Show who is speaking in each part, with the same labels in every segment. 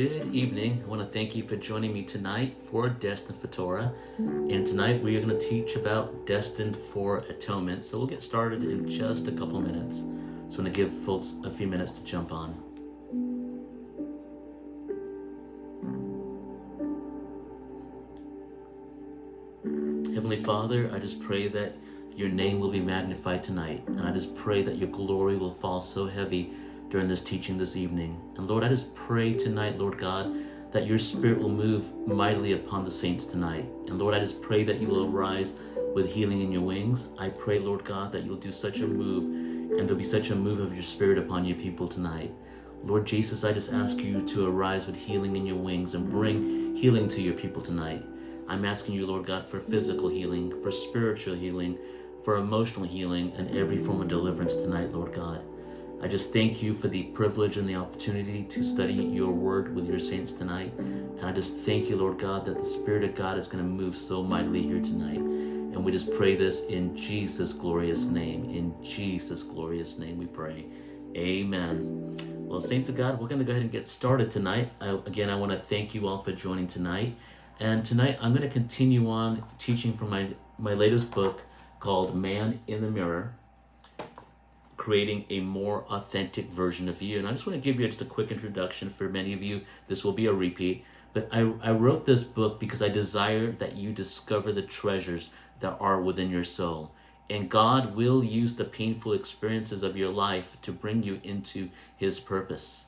Speaker 1: Good evening. I want to thank you for joining me tonight for Destined for Torah. And tonight we are going to teach about Destined for Atonement. So we'll get started in just a couple minutes. So I'm going to give folks a few minutes to jump on. Heavenly Father, I just pray that your name will be magnified tonight. And I just pray that your glory will fall so heavy during this teaching this evening. And Lord, I just pray tonight, Lord God, that your spirit will move mightily upon the saints tonight. And Lord, I just pray that you will arise with healing in your wings. I pray, Lord God, that you'll do such a move and there'll be such a move of your spirit upon your people tonight. Lord Jesus, I just ask you to arise with healing in your wings and bring healing to your people tonight. I'm asking you, Lord God, for physical healing, for spiritual healing, for emotional healing, and every form of deliverance tonight, Lord God. I just thank you for the privilege and the opportunity to study your word with your saints tonight. And I just thank you, Lord God, that the Spirit of God is going to move so mightily here tonight. And we just pray this in Jesus' glorious name. In Jesus' glorious name we pray. Amen. Well, Saints of God, we're going to go ahead and get started tonight. I, again, I want to thank you all for joining tonight. And tonight I'm going to continue on teaching from my, my latest book called Man in the Mirror creating a more authentic version of you. And I just want to give you just a quick introduction for many of you. This will be a repeat. But I, I wrote this book because I desire that you discover the treasures that are within your soul. And God will use the painful experiences of your life to bring you into His purpose.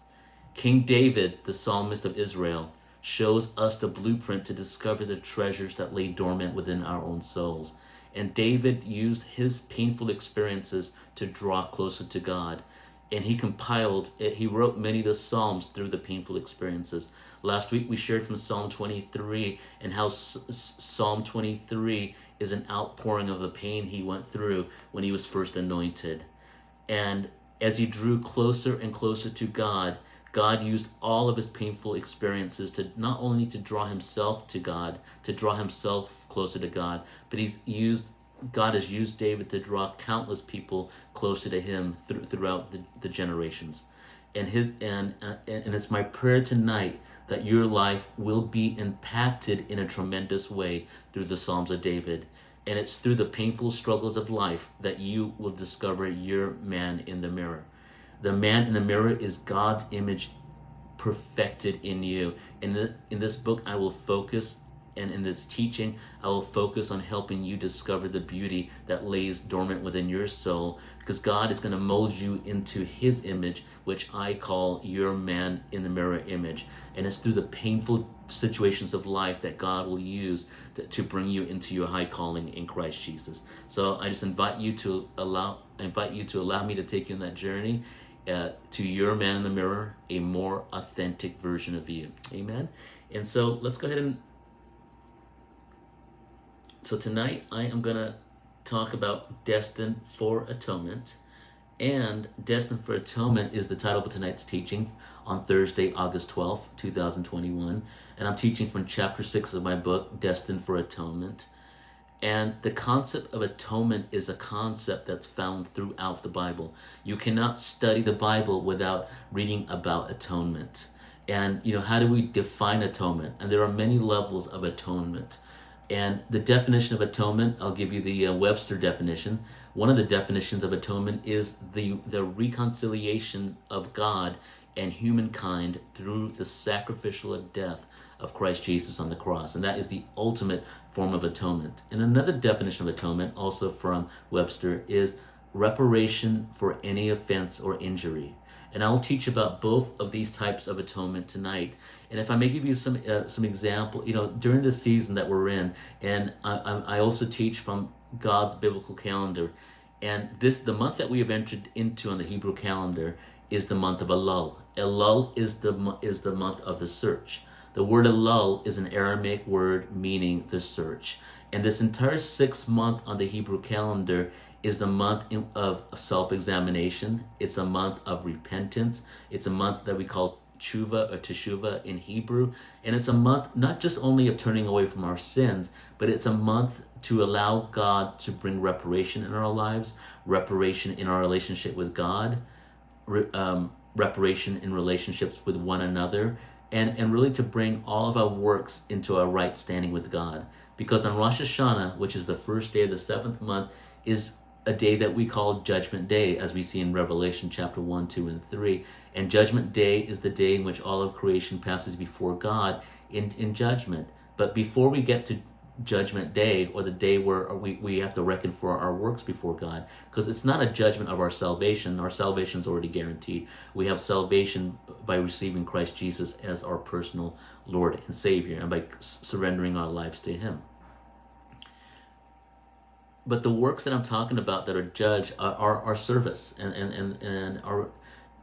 Speaker 1: King David, the psalmist of Israel, shows us the blueprint to discover the treasures that lay dormant within our own souls. And David used his painful experiences to draw closer to God. And he compiled it, he wrote many of the Psalms through the painful experiences. Last week we shared from Psalm 23 and how Psalm 23 is an outpouring of the pain he went through when he was first anointed. And as he drew closer and closer to God, God used all of his painful experiences to not only to draw himself to God, to draw himself closer to God, but he's used God has used David to draw countless people closer to him th- throughout the, the generations. And his and, and and it's my prayer tonight that your life will be impacted in a tremendous way through the Psalms of David. And it's through the painful struggles of life that you will discover your man in the mirror. The man in the mirror is God's image perfected in you. In the in this book I will focus and in this teaching I will focus on helping you discover the beauty that lays dormant within your soul because God is going to mold you into his image which I call your man in the mirror image and it's through the painful situations of life that God will use to, to bring you into your high calling in Christ Jesus. So I just invite you to allow invite you to allow me to take you on that journey uh, to your man in the mirror a more authentic version of you. Amen. And so let's go ahead and. So tonight I am going to talk about Destined for Atonement. And Destined for Atonement is the title of tonight's teaching on Thursday, August 12th, 2021. And I'm teaching from chapter 6 of my book, Destined for Atonement. And the concept of atonement is a concept that's found throughout the Bible. You cannot study the Bible without reading about atonement. And, you know, how do we define atonement? And there are many levels of atonement. And the definition of atonement, I'll give you the uh, Webster definition. One of the definitions of atonement is the, the reconciliation of God and humankind through the sacrificial death of Christ Jesus on the cross. And that is the ultimate form of atonement. And another definition of atonement, also from Webster, is reparation for any offense or injury. And I'll teach about both of these types of atonement tonight. And if I may give you some uh, some example, you know, during the season that we're in, and I, I also teach from God's biblical calendar. And this, the month that we have entered into on the Hebrew calendar, is the month of Elul. Elul is the is the month of the search. The word Elul is an Aramaic word meaning the search. And this entire six month on the Hebrew calendar is the month of self examination. It's a month of repentance. It's a month that we call tshuva or teshuva in Hebrew. And it's a month not just only of turning away from our sins, but it's a month to allow God to bring reparation in our lives, reparation in our relationship with God, um, reparation in relationships with one another, and, and really to bring all of our works into a right standing with God. Because on Rosh Hashanah, which is the first day of the seventh month, is a day that we call Judgment Day, as we see in Revelation chapter 1, 2, and 3. And Judgment Day is the day in which all of creation passes before God in, in judgment. But before we get to Judgment Day, or the day where we, we have to reckon for our works before God, because it's not a judgment of our salvation. Our salvation is already guaranteed. We have salvation by receiving Christ Jesus as our personal Lord and Savior, and by surrendering our lives to Him but the works that I'm talking about that are judged are, are our service and, and, and, and our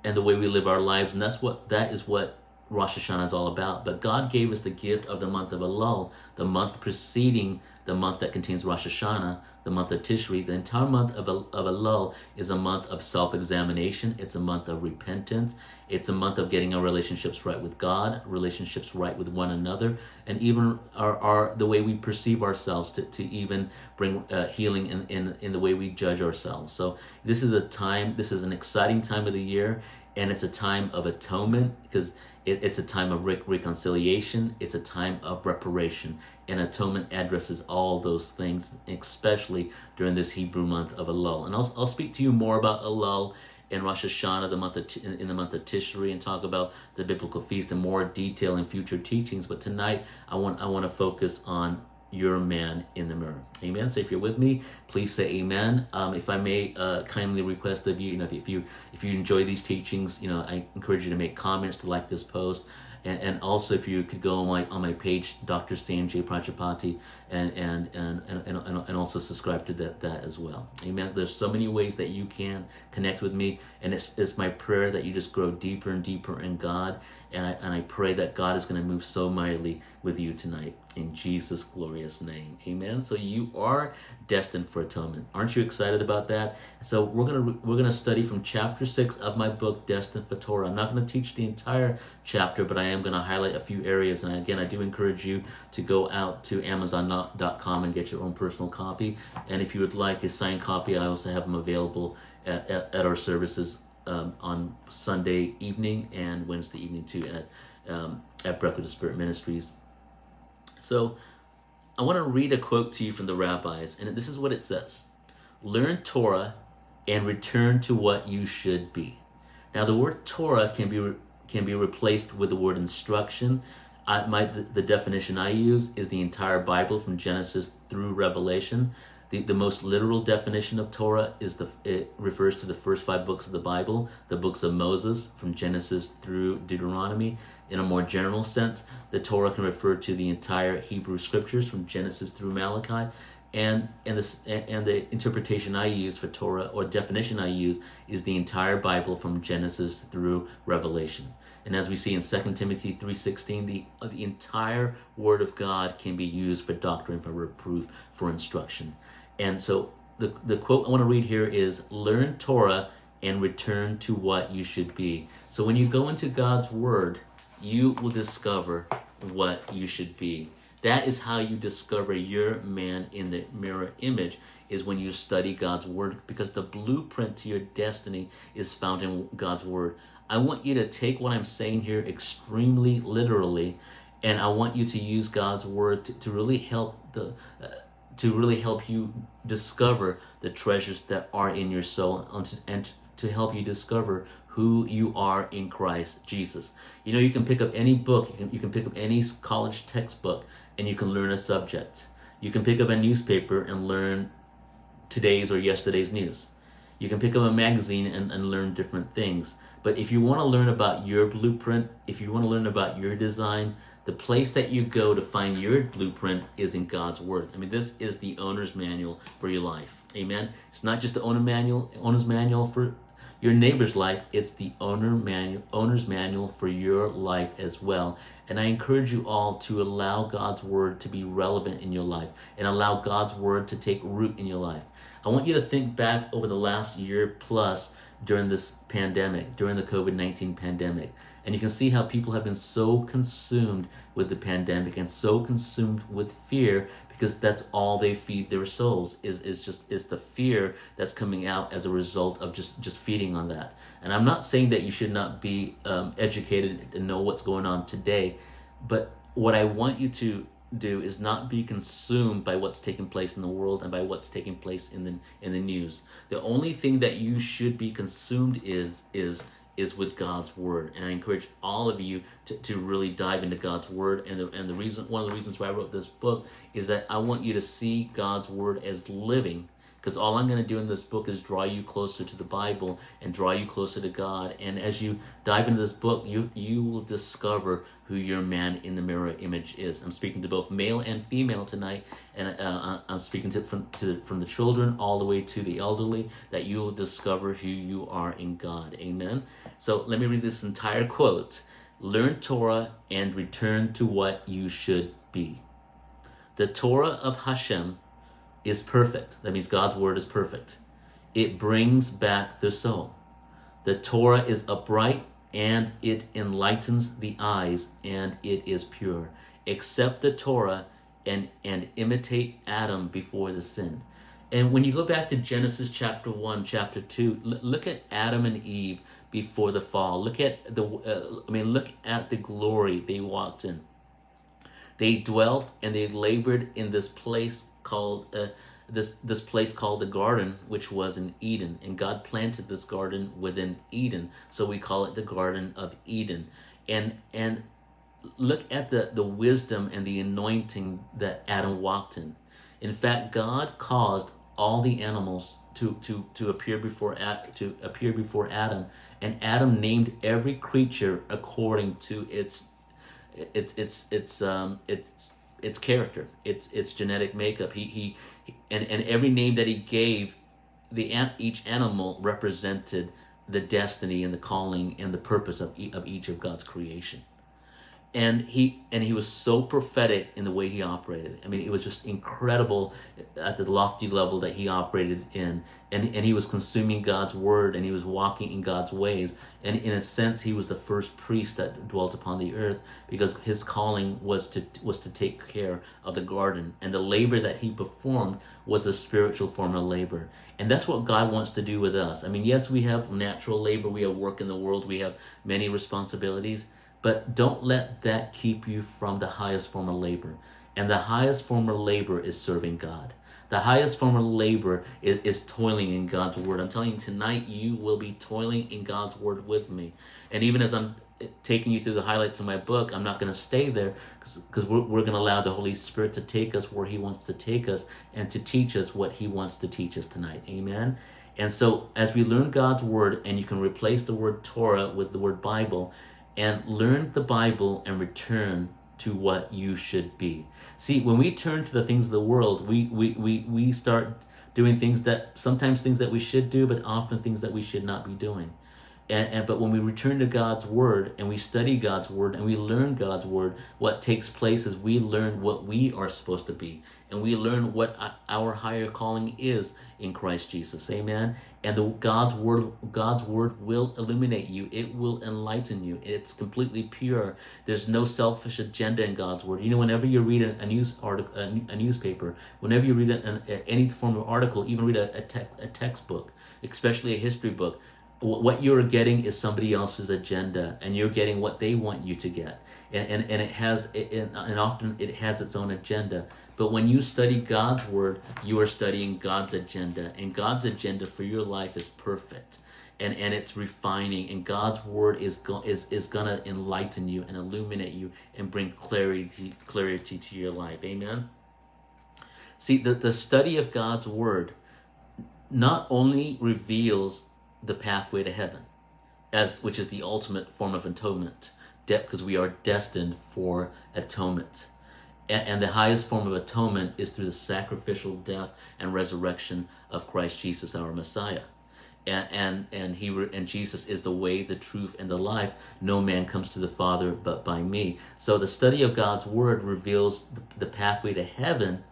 Speaker 1: and the way we live our lives, and that's what that is what Rosh Hashanah is all about. But God gave us the gift of the month of Elul, the month preceding the month that contains Rosh Hashanah, the month of Tishri. The entire month of, of Elul is a month of self examination, it's a month of repentance, it's a month of getting our relationships right with God, relationships right with one another, and even our, our the way we perceive ourselves to, to even bring uh, healing in, in, in the way we judge ourselves. So this is a time, this is an exciting time of the year, and it's a time of atonement because it, it's a time of re- reconciliation, it's a time of reparation, and atonement addresses all those things, especially during this Hebrew month of Elul. And I'll, I'll speak to you more about Elul in Rosh Hashanah, the month of in the month of Tishri, and talk about the biblical feast in more detail in future teachings. But tonight, I want I want to focus on your man in the mirror. Amen. So if you're with me, please say amen. Um, if I may uh, kindly request of you, you know, if, if you if you enjoy these teachings, you know, I encourage you to make comments to like this post. And, and also if you could go on my on my page, Dr. Sanjay Prajapati, and and, and and and and also subscribe to that that as well. Amen. There's so many ways that you can connect with me, and it's it's my prayer that you just grow deeper and deeper in God, and I and I pray that God is going to move so mightily with you tonight in Jesus' glorious name. Amen. So you are destined for atonement. Aren't you excited about that? So we're gonna we're gonna study from chapter six of my book, Destined for Torah. I'm not gonna teach the entire chapter, but I am gonna highlight a few areas. And again, I do encourage you to go out to Amazon.com and get your own personal copy. And if you would like a signed copy, I also have them available at, at, at our services um, on Sunday evening and Wednesday evening too at um, at Breath of the Spirit Ministries. So I want to read a quote to you from the rabbis, and this is what it says Learn Torah and return to what you should be. Now, the word Torah can be, can be replaced with the word instruction. I, my, the, the definition I use is the entire Bible from Genesis through Revelation. The, the most literal definition of Torah is the it refers to the first five books of the Bible, the books of Moses from Genesis through Deuteronomy. In a more general sense, the Torah can refer to the entire Hebrew scriptures from Genesis through Malachi. And and this and the interpretation I use for Torah or definition I use is the entire Bible from Genesis through Revelation. And as we see in 2 Timothy 3.16, the, the entire Word of God can be used for doctrine, for reproof, for instruction. And so the, the quote I want to read here is Learn Torah and return to what you should be. So when you go into God's Word, you will discover what you should be. That is how you discover your man in the mirror image is when you study God's word because the blueprint to your destiny is found in God's word. I want you to take what I'm saying here extremely literally and I want you to use God's word to, to really help the uh, to really help you discover the treasures that are in your soul and to, help you discover who you are in Christ Jesus. You know, you can pick up any book, you can, you can pick up any college textbook, and you can learn a subject. You can pick up a newspaper and learn today's or yesterday's news. You can pick up a magazine and, and learn different things. But if you want to learn about your blueprint, if you want to learn about your design, the place that you go to find your blueprint is in God's Word. I mean, this is the owner's manual for your life. Amen. It's not just the owner manual, owner's manual for your neighbor's life. It's the owner manual, owner's manual for your life as well. And I encourage you all to allow God's Word to be relevant in your life and allow God's Word to take root in your life. I want you to think back over the last year plus during this pandemic, during the COVID 19 pandemic. And you can see how people have been so consumed with the pandemic and so consumed with fear because that's all they feed their souls is, is just is the fear that's coming out as a result of just just feeding on that and i'm not saying that you should not be um, educated and know what's going on today but what i want you to do is not be consumed by what's taking place in the world and by what's taking place in the in the news the only thing that you should be consumed is is is with God's word. And I encourage all of you to, to really dive into God's word. And the, and the reason, one of the reasons why I wrote this book is that I want you to see God's word as living. Because all I'm going to do in this book is draw you closer to the Bible and draw you closer to God. And as you dive into this book, you you will discover who your man in the mirror image is. I'm speaking to both male and female tonight, and uh, I'm speaking to from to from the children all the way to the elderly. That you will discover who you are in God. Amen. So let me read this entire quote: "Learn Torah and return to what you should be." The Torah of Hashem is perfect. That means God's word is perfect. It brings back the soul. The Torah is upright and it enlightens the eyes, and it is pure. Accept the Torah and, and imitate Adam before the sin. And when you go back to Genesis chapter 1, chapter 2, look at Adam and Eve before the fall. Look at the, uh, I mean, look at the glory they walked in. They dwelt and they labored in this place called, uh, this this place called the garden which was in eden. And god planted this garden within eden. So we call it the garden of eden. And and look at the the wisdom and the anointing that adam walked in. In fact god caused all the animals to to to appear before to appear before adam. And adam named every creature according to its its its its um its its character. Its its genetic makeup. He he and and every name that he gave the each animal represented the destiny and the calling and the purpose of, of each of God's creation and he and he was so prophetic in the way he operated. I mean, it was just incredible at the lofty level that he operated in, and and he was consuming God's word and he was walking in God's ways. And in a sense, he was the first priest that dwelt upon the earth because his calling was to was to take care of the garden, and the labor that he performed was a spiritual form of labor. And that's what God wants to do with us. I mean, yes, we have natural labor, we have work in the world, we have many responsibilities but don't let that keep you from the highest form of labor. And the highest form of labor is serving God. The highest form of labor is, is toiling in God's word. I'm telling you tonight, you will be toiling in God's word with me. And even as I'm taking you through the highlights of my book, I'm not going to stay there because we're, we're going to allow the Holy Spirit to take us where He wants to take us and to teach us what He wants to teach us tonight. Amen. And so, as we learn God's word, and you can replace the word Torah with the word Bible, and learn the Bible and return to what you should be. See, when we turn to the things of the world, we we we, we start doing things that sometimes things that we should do, but often things that we should not be doing. And, and, but when we return to God's word and we study God's word and we learn God's word, what takes place is we learn what we are supposed to be, and we learn what our higher calling is in Christ Jesus. Amen. And the God's word, God's word will illuminate you. It will enlighten you. It's completely pure. There's no selfish agenda in God's word. You know, whenever you read a, news article, a, a, newspaper, whenever you read an, any form of article, even read a, a, te- a textbook, especially a history book what you're getting is somebody else's agenda and you're getting what they want you to get. And, and, and it has and, and often it has its own agenda. But when you study god's word you are studying god's agenda and god's agenda for your life is perfect and and it's refining and god's word is go, is is gonna enlighten you and illuminate you and bring clarity clarity to your life. Amen? See the, the study of god's word not only reveals the pathway to heaven, as which is the ultimate form of atonement, because we are destined for atonement. And, the highest form of atonement is through the sacrificial death and resurrection of Christ Jesus, our Messiah. And, and and he and Jesus is the way, the truth, and the life. No man comes to the Father but by me. So the study of God's word reveals the, the pathway to heaven,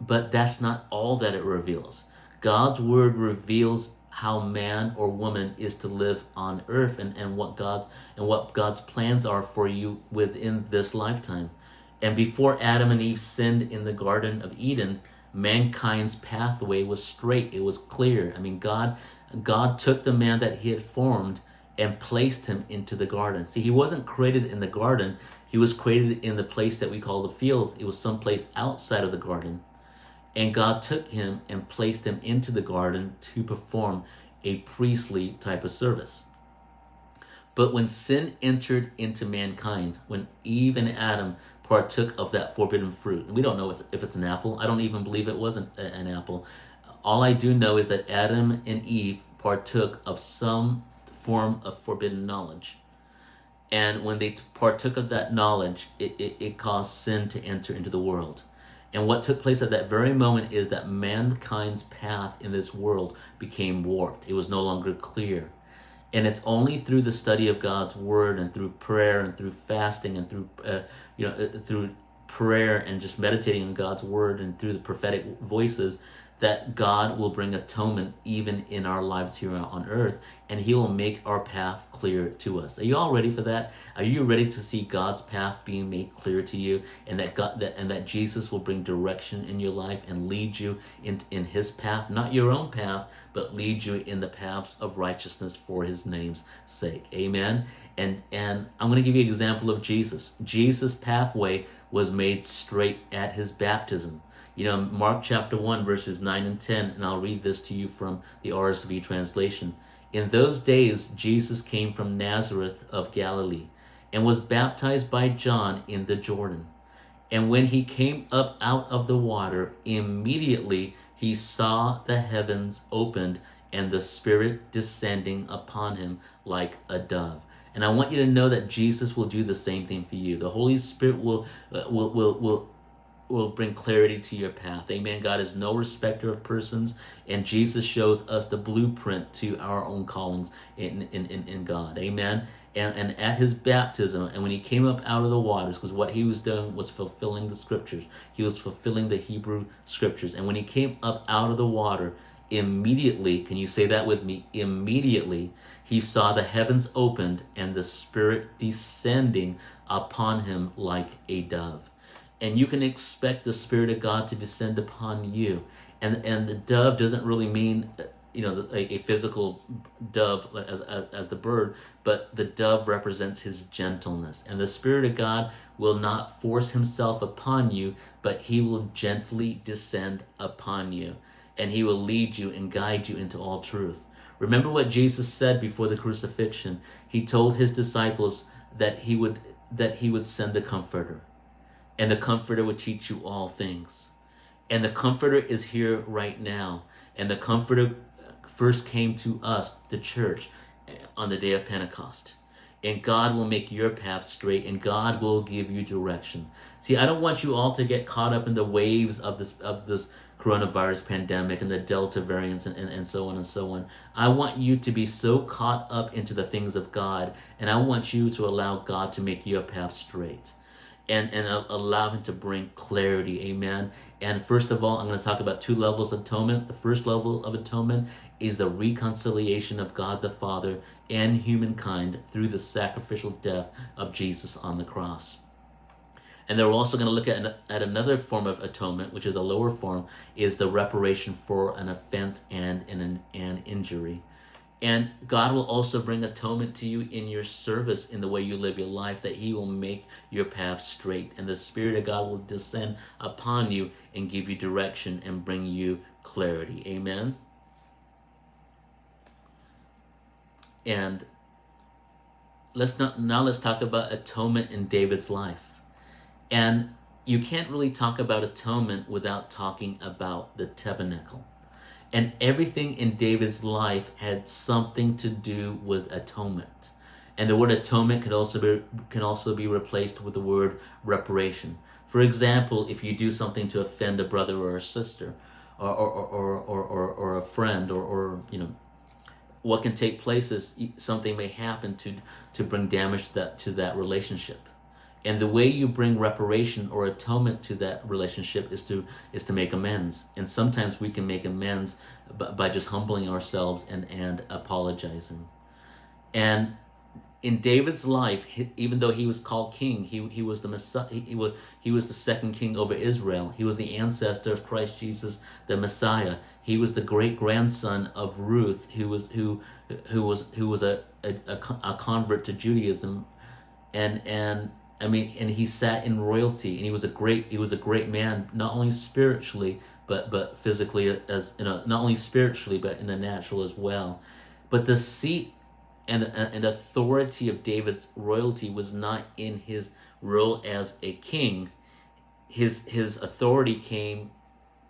Speaker 1: but that's not all that it reveals. God's word reveals how man or woman is to live on earth and, and what God and what God's plans are for you within this lifetime. And before Adam and Eve sinned in the Garden of Eden, mankind's pathway was straight. It was clear. I mean, God God took the man that he had formed and placed him into the garden. See, he wasn't created in the garden. He was created in the place that we call the field. It was someplace outside of the garden. And God took him and placed him into the garden to perform a priestly type of service. But when sin entered into mankind, when Eve and Adam partook of that forbidden fruit, and we don't know if it's an apple, I don't even believe it was an, an apple. All I do know is that Adam and Eve partook of some form of forbidden knowledge. And when they partook of that knowledge, it, it, it caused sin to enter into the world. And what took place at that very moment is that mankind's path in this world became warped. It was no longer clear. And it's only through the study of God's word and through prayer and through fasting and through, uh, you know, uh, through prayer and just meditating on God's word and through the prophetic voices that God will bring atonement even in our lives here on earth, and He will make our path clear to us. Are you all ready for that? Are you ready to see God's path being made clear to you, and that God that and that Jesus will bring direction in your life and lead you in in His path, not your own path, but lead you in the paths of righteousness for His name's sake. Amen. And and I'm going to give you an example of Jesus. Jesus' pathway was made straight at His baptism. You know, Mark chapter 1, verses 9 and 10, and I'll read this to you from the RSV translation. In those days, Jesus came from Nazareth of Galilee and was baptized by John in the Jordan. And when he came up out of the water, immediately he saw the heavens opened and the Spirit descending upon him like a dove. And I want you to know that Jesus will do the same thing for you. The Holy Spirit will uh, will will will will bring clarity to your path. Amen. God is no respecter of persons, and Jesus shows us the blueprint to our own callings in, in, in, in God. Amen. And, and at his baptism, and when he came up out of the waters, because what he was doing was fulfilling the scriptures, he was fulfilling the Hebrew scriptures. And when he came up out of the water, immediately, can you say that with me? Immediately, he saw the heavens opened and the Spirit descending upon him like a dove and you can expect the spirit of god to descend upon you. And and the dove doesn't really mean you know a, a physical dove as, as, as the bird but the dove represents his gentleness. And the spirit of god will not force himself upon you but he will gently descend upon you. And he will lead you and guide you into all truth. Remember what jesus said before the crucifixion. He told his disciples that he would that he would send the comforter and the Comforter will teach you all things. And the Comforter is here right now. And the Comforter first came to us, the church, on the day of Pentecost. And God will make your path straight and God will give you direction. See, I don't want you all to get caught up in the waves of this of this coronavirus pandemic and the Delta variants and, and, and so on and so on. I want you to be so caught up into the things of God, and I want you to allow God to make your path straight and, and allow Him to bring clarity. Amen. And first of all, I'm going to talk about two levels of atonement. The first level of atonement is the reconciliation of God the Father and humankind through the sacrificial death of Jesus on the cross. And then we're also going to look at, at another form of atonement, which is a lower form, is the reparation for an offense and an, an injury. And God will also bring atonement to you in your service, in the way you live your life, that He will make your path straight. And the Spirit of God will descend upon you and give you direction and bring you clarity. Amen. And let's not now let's talk about atonement in David's life. And you can't really talk about atonement without talking about the tabernacle. And everything in David's life had something to do with atonement. And the word atonement can also be can also be replaced with the word reparation. For example, if you do something to offend a brother or a sister, or or, or, or, or, or a friend, or, or you know, what can take place is something may happen to to bring damage to that to that relationship and the way you bring reparation or atonement to that relationship is to is to make amends and sometimes we can make amends by, by just humbling ourselves and and apologizing and in David's life, even though he was called king, he, he was the Messiah, he, was, he was the second king over Israel. He was the ancestor of Christ Jesus, the Messiah. He was the great grandson of Ruth, who was who who was who was a, a, a convert to Judaism, and and I mean, and he sat in royalty, and he was a great he was a great man, not only spiritually but but physically as you know, not only spiritually but in the natural as well. But the seat and and authority of David's royalty was not in his role as a king. His his authority came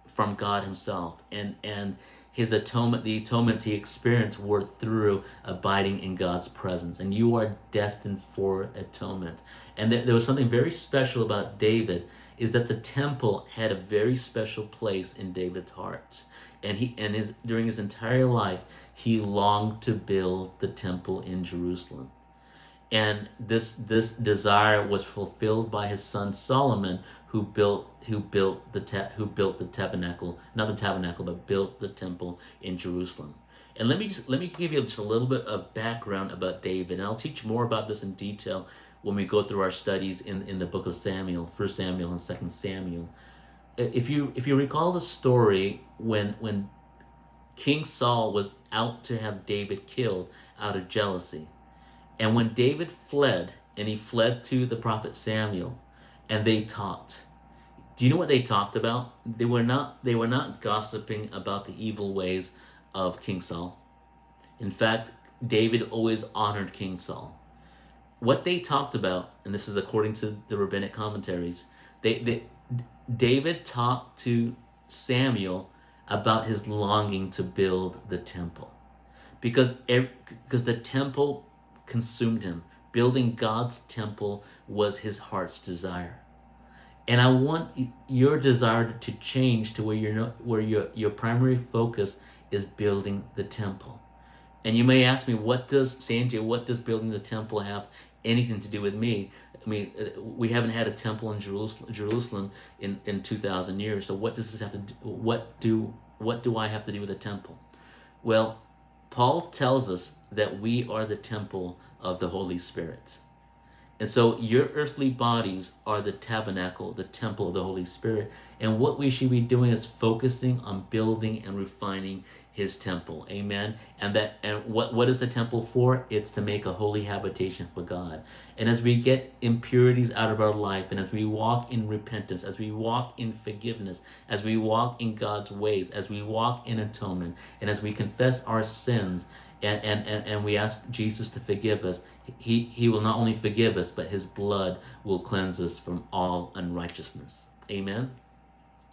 Speaker 1: from God Himself, and and his atonement, the atonements he experienced were through abiding in God's presence, and you are destined for atonement. And there, was something very special about David is that the temple had a very special place in David's heart, and he and his during his entire life he longed to build the temple in Jerusalem. And this this desire was fulfilled by his son Solomon, who built who built the who built the tabernacle, not the tabernacle, but built the temple in Jerusalem. And let me just let me give you just a little bit of background about David, and I'll teach more about this in detail when we go through our studies in, in the book of Samuel, First Samuel and Second Samuel. If you if you recall the story when when King Saul was out to have David killed out of jealousy. And when David fled, and he fled to the prophet Samuel, and they talked. Do you know what they talked about? They were not they were not gossiping about the evil ways of King Saul. In fact, David always honored King Saul. What they talked about, and this is according to the rabbinic commentaries, they, they David talked to Samuel about his longing to build the temple. Because, because the temple consumed him. Building God's temple was his heart's desire. And I want your desire to change to where you're not, where your, your primary focus is building the temple. And you may ask me, what does Sanjay, what does building the temple have anything to do with me? I mean, uh, we haven't had a temple in Jerusalem, in, in 2,000 years. So what does this have to do? What do, what do I have to do with a temple? Well, Paul tells us that we are the temple of the Holy Spirit. And so your earthly bodies are the tabernacle, the temple of the Holy Spirit. And what we should be doing is focusing on building and refining his temple. Amen. And that and what what is the temple for? It's to make a holy habitation for God. And as we get impurities out of our life and as we walk in repentance, as we walk in forgiveness, as we walk in God's ways, as we walk in atonement, and as we confess our sins and, and, and, and we ask Jesus to forgive us, he, he will not only forgive us, but his blood will cleanse us from all unrighteousness. Amen.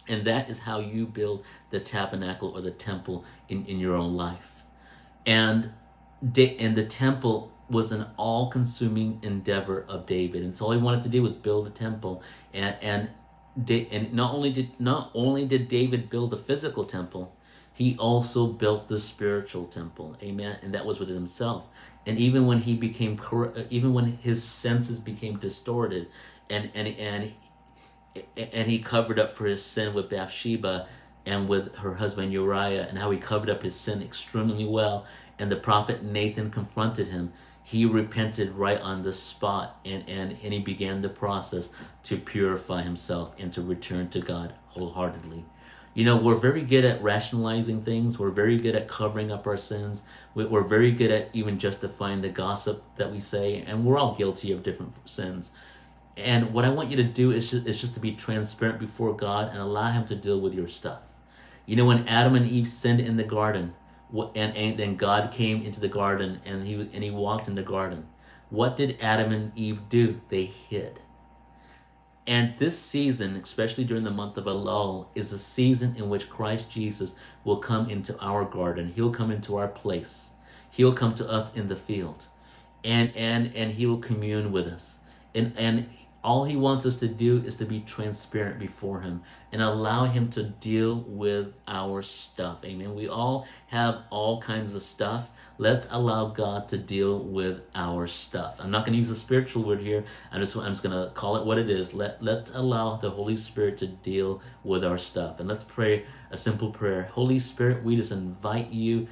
Speaker 1: And that is how you build the tabernacle or the temple in, in your own life. And, and the temple was an all consuming endeavor of David. And so all he wanted to do was build a temple. And, and, and not only did not only did David build a physical temple, he also built the spiritual temple. Amen. And that was within himself. And even when he became even when his senses became distorted and and and and he covered up for his sin with Bathsheba and with her husband Uriah, and how he covered up his sin extremely well. And the prophet Nathan confronted him. He repented right on the spot, and, and, and he began the process to purify himself and to return to God wholeheartedly. You know, we're very good at rationalizing things. We're very good at covering up our sins. We're very good at even justifying the gossip that we say, and we're all guilty of different sins. And what I want you to do is just, is just to be transparent before God and allow Him to deal with your stuff. You know, when Adam and Eve sinned in the garden, and, and then God came into the garden and he and he walked in the garden. What did Adam and Eve do? They hid. And this season, especially during the month of Elul, is a season in which Christ Jesus will come into our garden. He'll come into our place. He'll come to us in the field. And and and he will commune with us. And and All He wants us to do is to be transparent before Him and allow Him to deal with our stuff. Amen. We all have all kinds of stuff. Let's allow God to deal with our stuff. I'm not going to use a spiritual word here. I'm just I'm just going to call it what it is. Let let's allow the Holy Spirit to deal with our stuff. And let's pray a simple prayer. Holy Spirit, we just invite you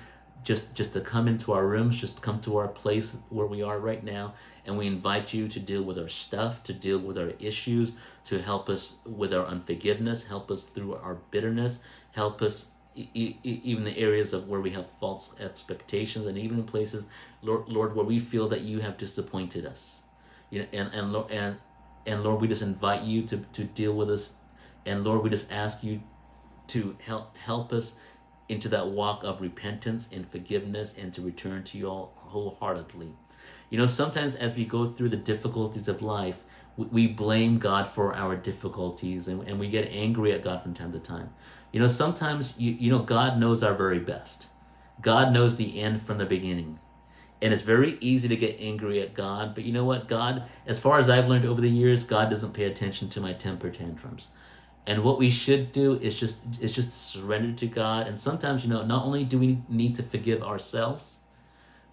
Speaker 1: just just to come into our rooms, just come to our place where we are right now, and we invite you to deal with our stuff, to deal with our issues, to help us with our unforgiveness, help us through our bitterness, help us e- e- even the areas of where we have false expectations, and even in places, Lord, Lord, where we feel that you have disappointed us, you know, and and and and Lord, we just invite you to to deal with us, and Lord, we just ask you to help help us into that walk of repentance and forgiveness and to return to you all wholeheartedly. You know, sometimes as we go through the difficulties of life, we, we blame God for our difficulties and, and we get angry at God from time to time. You know, sometimes, you, you know, God knows our very best. God knows the end from the beginning. And it's very easy to get angry at God. But you know what? God, as far as I've learned over the years, God doesn't pay attention to my temper tantrums. And what we should do is just is just surrender to God. And sometimes, you know, not only do we need to forgive ourselves,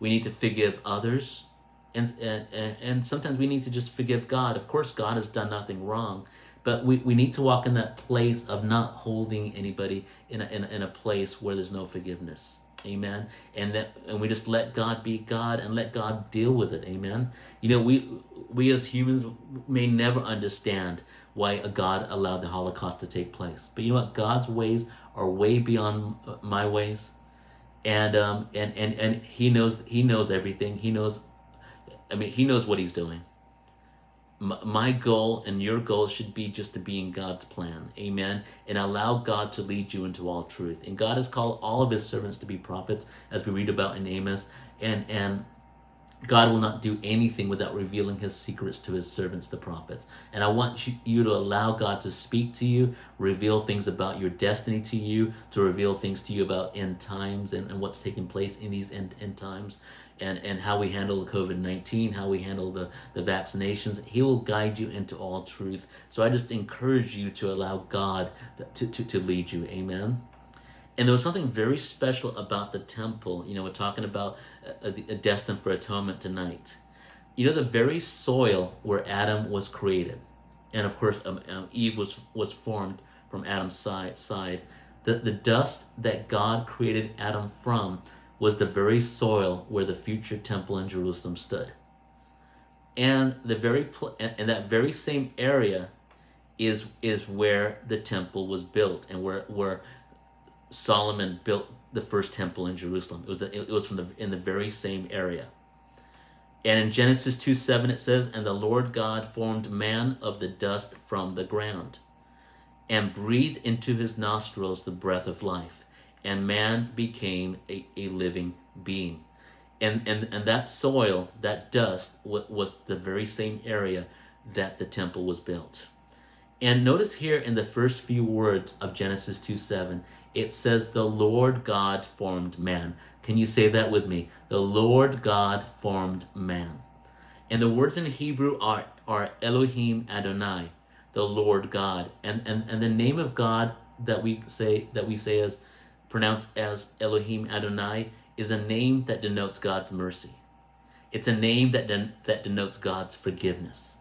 Speaker 1: we need to forgive others. And, and, and sometimes we need to just forgive God. Of course, God has done nothing wrong, but we, we need to walk in that place of not holding anybody in a, in a, in a place where there's no forgiveness amen and that and we just let god be god and let god deal with it amen you know we we as humans may never understand why a God allowed the Holocaust to take place. But you know what? God's ways are way beyond my ways, and um, and and and He knows He knows everything. He knows, I mean, He knows what He's doing. My goal and your goal should be just to be in God's plan, Amen, and allow God to lead you into all truth. And God has called all of His servants to be prophets, as we read about in Amos, and and God will not do anything without revealing his secrets to his servants, the prophets. And I want you to allow God to speak to you, reveal things about your destiny to you, to reveal things to you about end times and, and what's taking place in these end, end times, and, and how we handle the COVID 19, how we handle the, the vaccinations. He will guide you into all truth. So I just encourage you to allow God to, to, to lead you. Amen. And there was something very special about the temple. You know, we're talking about a, a, destined for atonement tonight. You know, the very soil where Adam was created, and of course, um, um, Eve was was formed from Adam's side. Side, the the dust that God created Adam from was the very soil where the future temple in Jerusalem stood. And the very pl- and that very same area is is where the temple was built and where where Solomon built the first temple in Jerusalem. It was the, it was from the in the very same area. And in Genesis 2 7 it says, And the Lord God formed man of the dust from the ground, and breathed into his nostrils the breath of life, and man became a, a living being. And, and, and that soil, that dust, was the very same area that the temple was built. And notice here in the first few words of Genesis 2 7, it says, The Lord God formed man. Can you say that with me? The Lord God formed man. And the words in Hebrew are, are Elohim Adonai, the Lord God. And, and, and the name of God that we say that we say as pronounced as Elohim Adonai is a name that denotes God's mercy. It's a name that den- that denotes God's forgiveness.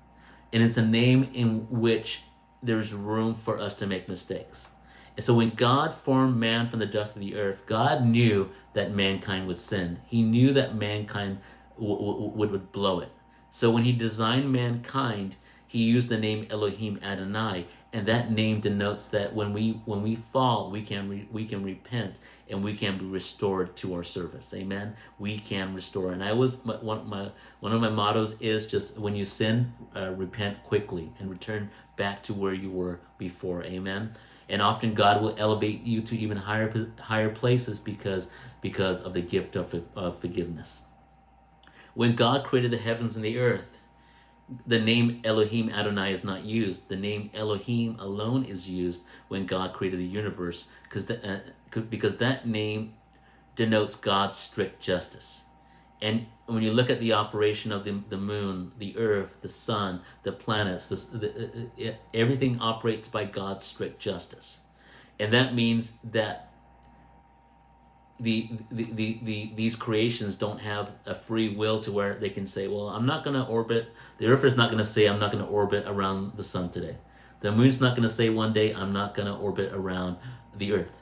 Speaker 1: And it's a name in which there's room for us to make mistakes. And so when God formed man from the dust of the earth, God knew that mankind would sin. He knew that mankind w- would, would blow it. So when he designed mankind, he used the name Elohim Adonai, and that name denotes that when we when we fall, we can re, we can repent and we can be restored to our service. Amen. We can restore. And I was my, one my one of my mottos is just when you sin, uh, repent quickly and return back to where you were before. Amen. And often God will elevate you to even higher higher places because because of the gift of, of forgiveness. When God created the heavens and the earth, the name Elohim Adonai is not used. The name Elohim alone is used when God created the universe because uh, because that name denotes God's strict justice. And when you look at the operation of the, the moon, the earth, the sun, the planets, the, the, it, uh, uh, everything operates by God's strict justice. And that means that the, the, the, the, these creations don't have a free will to where they can say, well, I'm not going to orbit, the earth is not going to say, I'm not going to orbit around the sun today. The moon's not going to say one day, I'm not going to orbit around the earth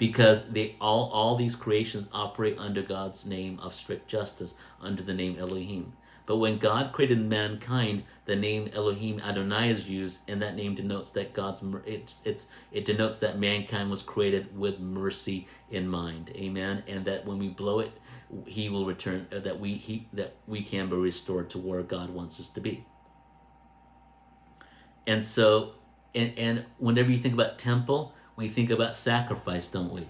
Speaker 1: because they all all these creations operate under God's name of strict justice under the name Elohim. But when God created mankind, the name Elohim Adonai is used, and that name denotes that God's it's it's it denotes that mankind was created with mercy in mind. Amen. And that when we blow it, He will return. Uh, that we he that we can be restored to where God wants us to be. And so, and and whenever you think about temple, we think about sacrifice, don't we?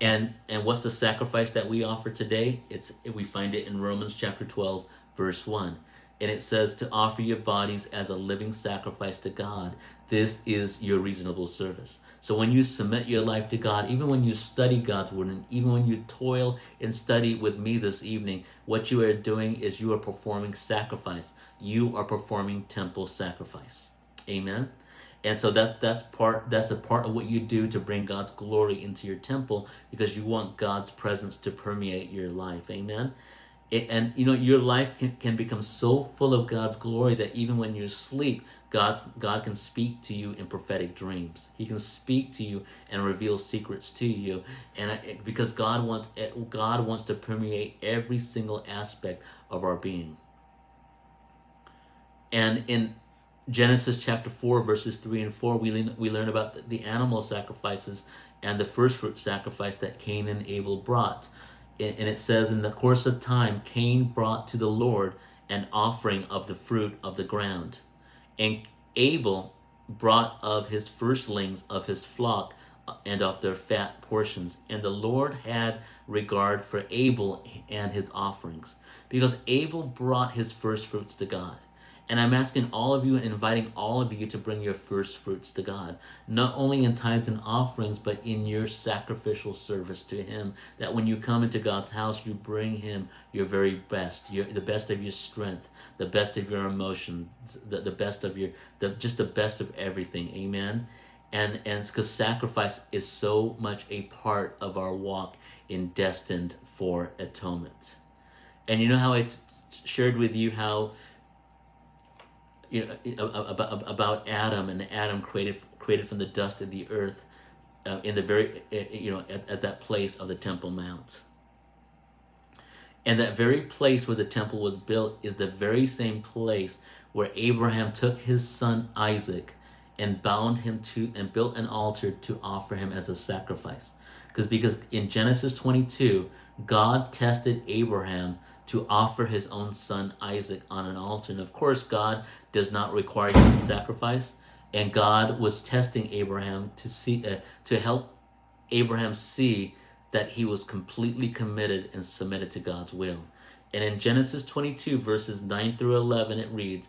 Speaker 1: And and what's the sacrifice that we offer today? It's we find it in Romans chapter 12 verse 1. And it says to offer your bodies as a living sacrifice to God. This is your reasonable service. So when you submit your life to God, even when you study God's word, and even when you toil and study with me this evening, what you are doing is you are performing sacrifice. You are performing temple sacrifice. Amen. And so that's that's part that's a part of what you do to bring God's glory into your temple because you want God's presence to permeate your life. Amen. It, and you know your life can, can become so full of God's glory that even when you sleep, God's God can speak to you in prophetic dreams. He can speak to you and reveal secrets to you, and because God wants God wants to permeate every single aspect of our being. And in Genesis chapter 4, verses 3 and 4, we learn, we learn about the animal sacrifices and the first fruit sacrifice that Cain and Abel brought. And it says, In the course of time, Cain brought to the Lord an offering of the fruit of the ground. And Abel brought of his firstlings of his flock and of their fat portions. And the Lord had regard for Abel and his offerings, because Abel brought his first fruits to God. And I'm asking all of you and inviting all of you to bring your first fruits to God, not only in tithes and offerings, but in your sacrificial service to Him. That when you come into God's house, you bring Him your very best, your, the best of your strength, the best of your emotions, the, the best of your, the, just the best of everything. Amen. And and because sacrifice is so much a part of our walk in destined for atonement. And you know how I t- shared with you how you know about, about Adam and Adam created created from the dust of the earth uh, in the very you know at, at that place of the Temple Mount. And that very place where the temple was built is the very same place where Abraham took his son Isaac and bound him to and built an altar to offer him as a sacrifice. Because because in Genesis 22, God tested Abraham to offer his own son Isaac on an altar. And of course, God does not require human sacrifice, and God was testing Abraham to see uh, to help Abraham see that he was completely committed and submitted to God's will. And in Genesis 22 verses 9 through 11 it reads,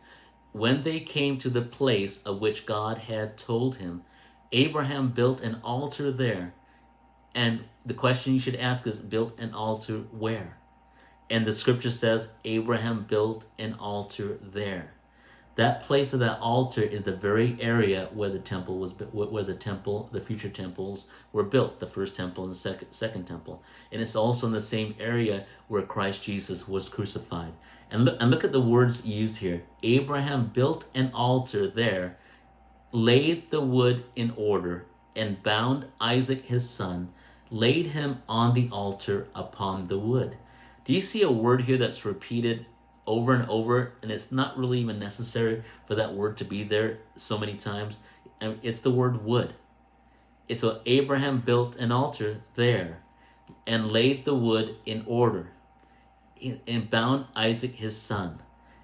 Speaker 1: "When they came to the place of which God had told him, Abraham built an altar there." And the question you should ask is built an altar where? And the scripture says Abraham built an altar there. That place of that altar is the very area where the temple was, where the temple, the future temples were built, the first temple and the second, second temple. And it's also in the same area where Christ Jesus was crucified. And look, and look at the words used here. Abraham built an altar there, laid the wood in order, and bound Isaac his son, laid him on the altar upon the wood. Do you see a word here that's repeated over and over, and it's not really even necessary for that word to be there so many times. And it's the word wood. And so Abraham built an altar there and laid the wood in order and bound Isaac his son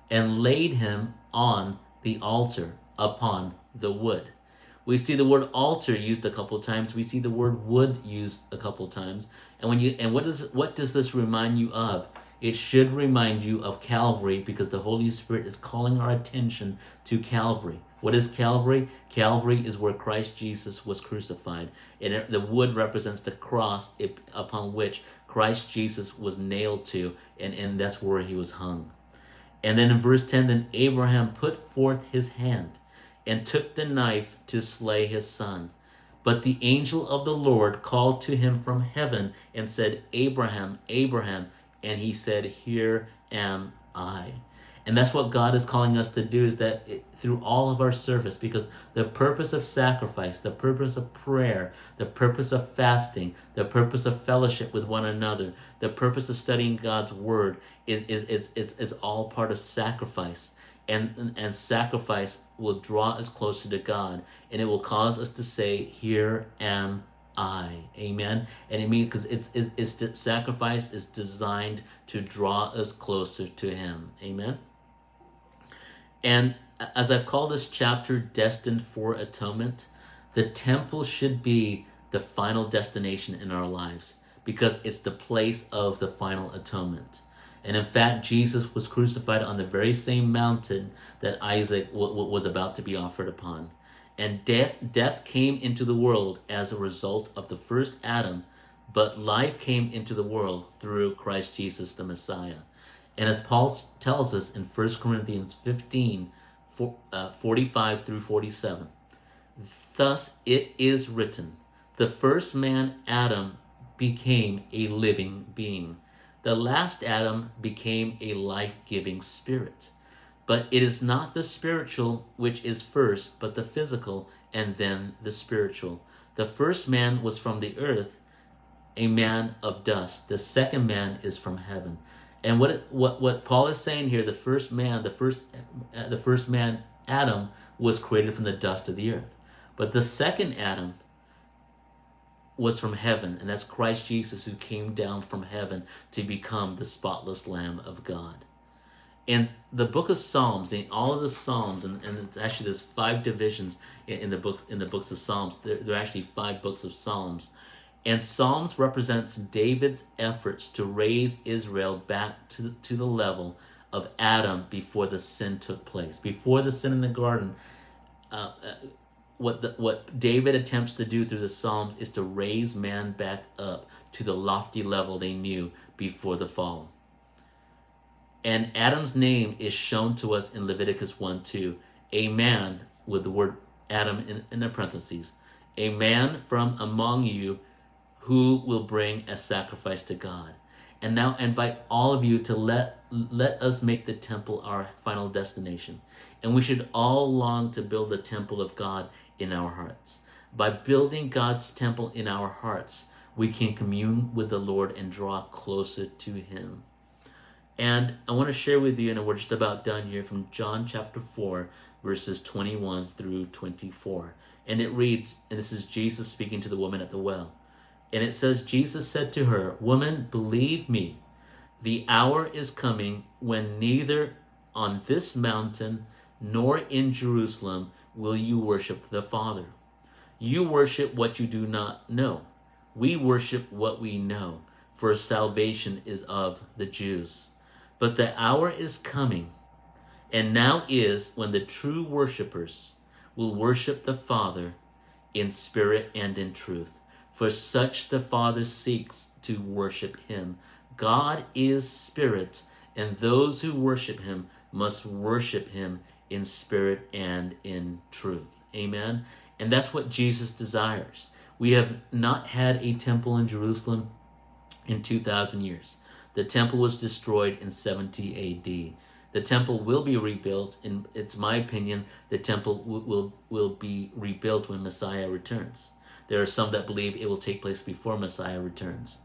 Speaker 1: and laid him on the altar upon the wood. We see the word altar used a couple times. We see the word wood used a couple times. And when you and what does what does this remind you of? It should remind you of Calvary because the Holy Spirit is calling our attention to Calvary. What is Calvary? Calvary is where Christ Jesus was crucified. And it, the wood represents the cross upon which Christ Jesus was nailed to, and, and that's where he was hung. And then in verse 10, then Abraham put forth his hand and took the knife to slay his son. But the angel of the Lord called to him from heaven and said, Abraham, Abraham. And he said, Here am I. And that's what God is calling us to do is that it, through all of our service, because the purpose of sacrifice, the purpose of prayer, the purpose of fasting, the purpose of fellowship with one another, the purpose of studying God's word is, is, is, is, is all part of sacrifice. And, and sacrifice will draw us closer to God and it will cause us to say, Here am I. Amen. And it means because it's, it's, it's sacrifice is designed to draw us closer to Him. Amen. And as I've called this chapter Destined for Atonement, the temple should be the final destination in our lives because it's the place of the final atonement. And in fact, Jesus was crucified on the very same mountain that Isaac w- w- was about to be offered upon. And death, death came into the world as a result of the first Adam, but life came into the world through Christ Jesus the Messiah. And as Paul tells us in 1 Corinthians 15, uh, 45 through 47, thus it is written, the first man, Adam, became a living being. The last Adam became a life giving spirit. But it is not the spiritual which is first, but the physical, and then the spiritual. The first man was from the earth, a man of dust. The second man is from heaven. And what what what Paul is saying here, the first man, the first uh, the first man, Adam, was created from the dust of the earth, but the second Adam was from heaven, and that's Christ Jesus who came down from heaven to become the spotless Lamb of God. And the book of Psalms, all of the Psalms, and, and it's actually there's five divisions in, in the books in the books of Psalms. There, there are actually five books of Psalms and Psalms represents David's efforts to raise Israel back to the, to the level of Adam before the sin took place. Before the sin in the garden, uh, uh, what the, what David attempts to do through the Psalms is to raise man back up to the lofty level they knew before the fall. And Adam's name is shown to us in Leviticus 1 2. A man, with the word Adam in, in the parentheses, a man from among you who will bring a sacrifice to God. And now I invite all of you to let let us make the temple our final destination. And we should all long to build the temple of God in our hearts. By building God's temple in our hearts, we can commune with the Lord and draw closer to him. And I want to share with you, and we're just about done here, from John chapter 4, verses 21 through 24. And it reads, and this is Jesus speaking to the woman at the well. And it says, Jesus said to her, Woman, believe me, the hour is coming when neither on this mountain nor in Jerusalem will you worship the Father. You worship what you do not know. We worship what we know, for salvation is of the Jews. But the hour is coming, and now is when the true worshippers will worship the Father in spirit and in truth for such the Father seeks to worship him. God is spirit, and those who worship him must worship him in spirit and in truth. Amen. And that's what Jesus desires. We have not had a temple in Jerusalem in 2,000 years. The temple was destroyed in 70 AD. The temple will be rebuilt, and it's my opinion the temple will, will, will be rebuilt when Messiah returns. There are some that believe it will take place before Messiah returns.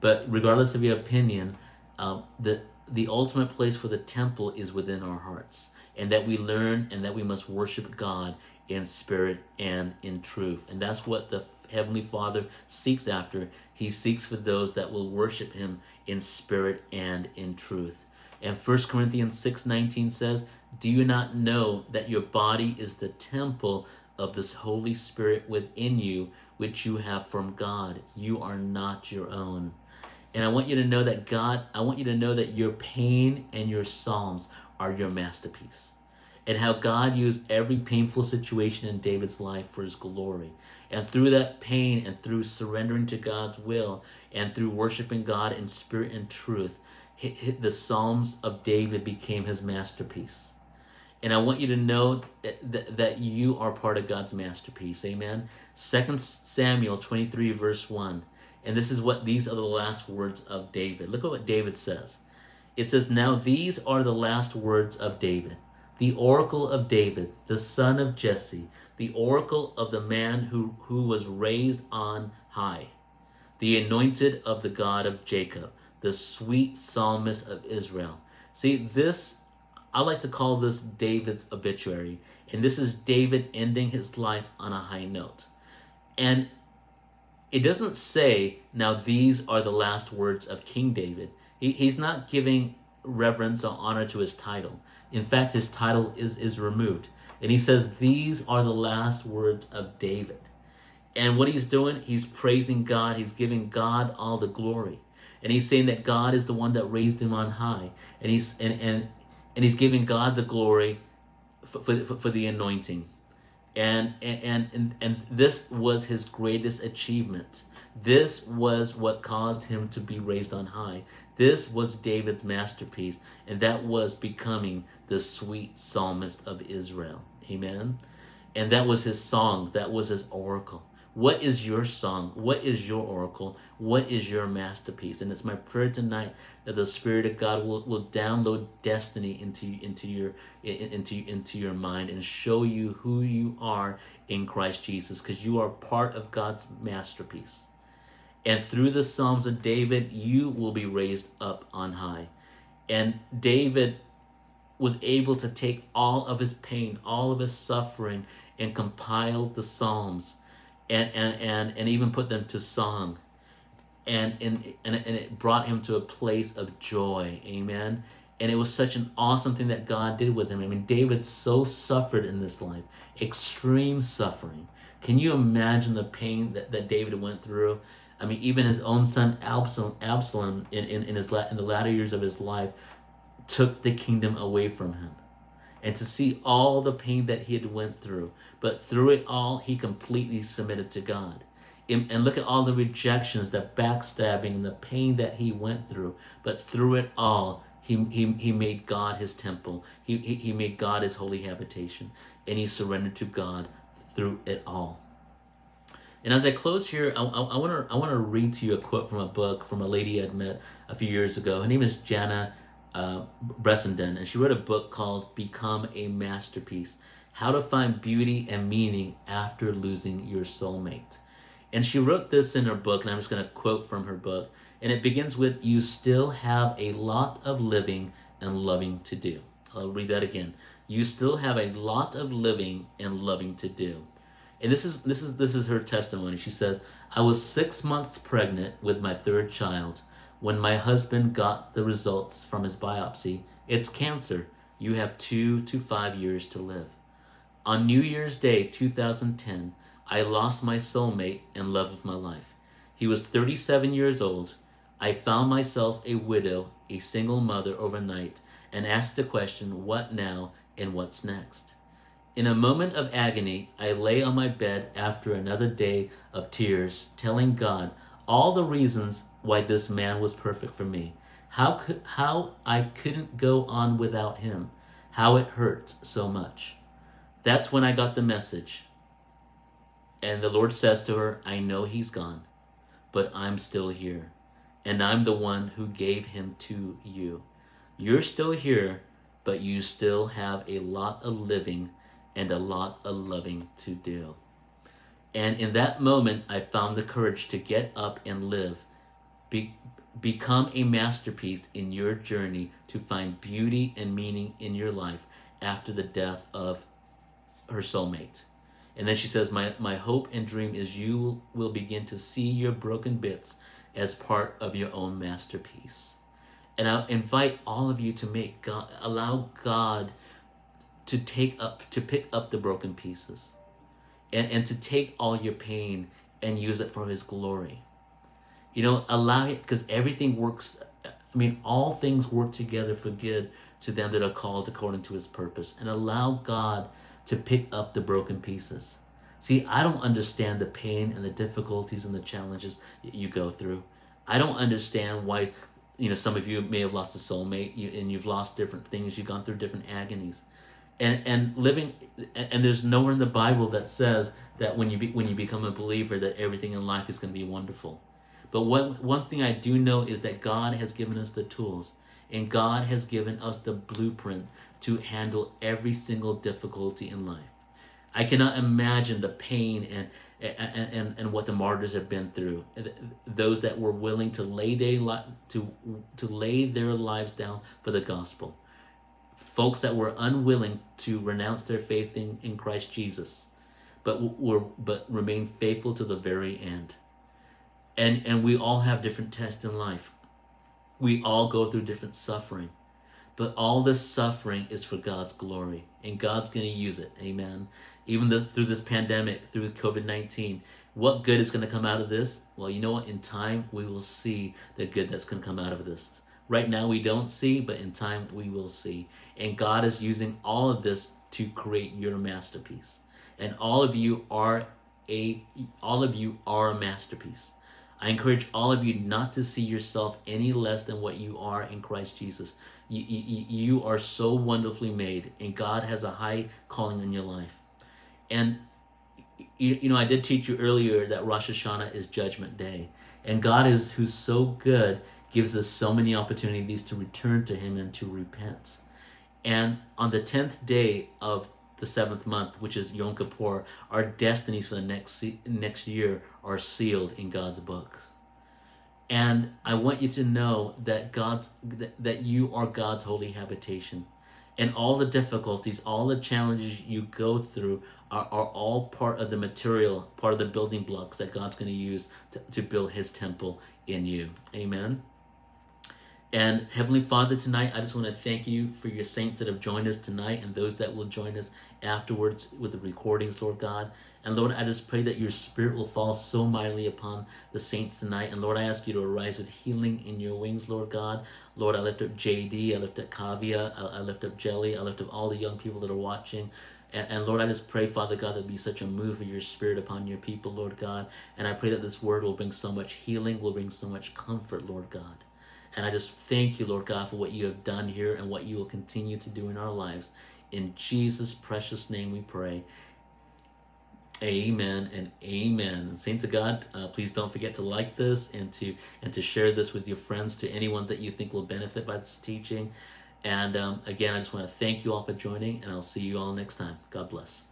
Speaker 1: But regardless of your opinion, um, the the ultimate place for the temple is within our hearts, and that we learn and that we must worship God in spirit and in truth. And that's what the Heavenly Father seeks after. He seeks for those that will worship Him in spirit and in truth. And 1 Corinthians 6:19 says, "Do you not know that your body is the temple of this Holy Spirit within you, which you have from God. You are not your own. And I want you to know that God, I want you to know that your pain and your psalms are your masterpiece. and how God used every painful situation in David's life for his glory. And through that pain and through surrendering to God's will and through worshiping God in spirit and truth, the Psalms of David became his masterpiece. And I want you to know that, that you are part of God's masterpiece. Amen. Second Samuel 23, verse 1. And this is what these are the last words of David. Look at what David says. It says, Now these are the last words of David, the oracle of David, the son of Jesse, the oracle of the man who, who was raised on high, the anointed of the God of Jacob, the sweet psalmist of Israel. See, this I like to call this David's obituary. And this is David ending his life on a high note. And it doesn't say, now these are the last words of King David. He, he's not giving reverence or honor to his title. In fact, his title is, is removed. And he says, these are the last words of David. And what he's doing, he's praising God. He's giving God all the glory. And he's saying that God is the one that raised him on high. And he's and, and and he's giving God the glory for, for, for the anointing. And, and, and, and this was his greatest achievement. This was what caused him to be raised on high. This was David's masterpiece, and that was becoming the sweet psalmist of Israel. Amen. And that was his song, that was his oracle. What is your song? What is your oracle? What is your masterpiece? And it's my prayer tonight that the Spirit of God will, will download destiny into into your into into your mind and show you who you are in Christ Jesus, because you are part of God's masterpiece. And through the Psalms of David, you will be raised up on high. And David was able to take all of his pain, all of his suffering, and compile the Psalms and and and, and even put them to song. And, and and and it brought him to a place of joy. Amen? And it was such an awesome thing that god did with him. I mean david so suffered in this life. Extreme suffering. Can you imagine the pain that, that david went through i mean even his own son absalom absalom in, in, in his in the latter years of his life took the kingdom away from him. And to see all the pain that he had went through but through it all he completely submitted to god. And look at all the rejections the backstabbing and the pain that he went through but through it all he, he, he made god his temple. He, he, he made god his holy habitation and he surrendered to god through it all and as I close here, I, I, I want to I want to read to you a quote from a book from a lady I'd met a few years ago. Her name is Jana uh, Bressenden, and she wrote a book called Become a Masterpiece How to Find Beauty and Meaning After Losing Your Soulmate. And she wrote this in her book, and I'm just going to quote from her book. And it begins with You still have a lot of living and loving to do. I'll read that again. You still have a lot of living and loving to do. And this is this is this is her testimony. She says, I was six months pregnant with my third child when my husband got the results from his biopsy, it's cancer. You have two to five years to live. On New Year's Day 2010, I lost my soulmate and love of my life. He was 37 years old. I found myself a widow, a single mother overnight, and asked the question, What now and what's next? In a moment of agony, I lay on my bed after another day of tears, telling God all the reasons why this man was perfect for me. How could how I couldn't go on without him. How it hurts so much. That's when I got the message. And the Lord says to her, I know he's gone, but I'm still here. And I'm the one who gave him to you. You're still here, but you still have a lot of living and a lot of loving to do. And in that moment, I found the courage to get up and live be, become a masterpiece in your journey to find beauty and meaning in your life after the death of her soulmate. And then she says, my, my hope and dream is you will begin to see your broken bits as part of your own masterpiece. And I invite all of you to make God, allow God to take up, to pick up the broken pieces and, and to take all your pain and use it for His glory. You know, allow it because everything works I mean, all things work together for good to them that are called according to his purpose. And allow God to pick up the broken pieces. See, I don't understand the pain and the difficulties and the challenges you go through. I don't understand why, you know, some of you may have lost a soulmate and you've lost different things. You've gone through different agonies and and living and there's nowhere in the bible that says that when you be, when you become a believer that everything in life is going to be wonderful. But one one thing i do know is that god has given us the tools and god has given us the blueprint to handle every single difficulty in life. I cannot imagine the pain and and, and, and what the martyrs have been through. Those that were willing to lay their li- to to lay their lives down for the gospel folks that were unwilling to renounce their faith in, in Christ Jesus, but were but remain faithful to the very end. And and we all have different tests in life. We all go through different suffering. But all this suffering is for God's glory, and God's going to use it. Amen. Even the, through this pandemic, through COVID 19, what good is going to come out of this? Well, you know what? In time, we will see the good that's going to come out of this. Right now, we don't see, but in time, we will see. And God is using all of this to create your masterpiece. And all of you are a all of you are a masterpiece. I encourage all of you not to see yourself any less than what you are in Christ Jesus. You, you, you are so wonderfully made, and God has a high calling in your life. And you, you know, I did teach you earlier that Rosh Hashanah is Judgment Day, and God is who's so good gives us so many opportunities to return to Him and to repent. And on the 10th day of the seventh month, which is Yom Kippur, our destinies for the next, next year are sealed in God's books. And I want you to know that God, that you are God's holy habitation. And all the difficulties, all the challenges you go through are, are all part of the material, part of the building blocks that God's going to use to, to build his temple in you. Amen. And Heavenly Father, tonight I just want to thank you for your saints that have joined us tonight and those that will join us afterwards with the recordings, Lord God. And Lord, I just pray that your spirit will fall so mightily upon the saints tonight. And Lord, I ask you to arise with healing in your wings, Lord God. Lord, I lift up JD, I lift up Kavia, I, I lift up Jelly, I lift up all the young people that are watching. And, and, Lord, I just pray, Father God, that be such a move of your spirit upon your people, Lord God. And I pray that this word will bring so much healing, will bring so much comfort, Lord God. And I just thank you, Lord God, for what you have done here and what you will continue to do in our lives. In Jesus' precious name we pray. Amen and amen. And saints of God, uh, please don't forget to like this and to and to share this with your friends, to anyone that you think will benefit by this teaching. And um, again, I just want to thank you all for joining, and I'll see you all next time. God bless.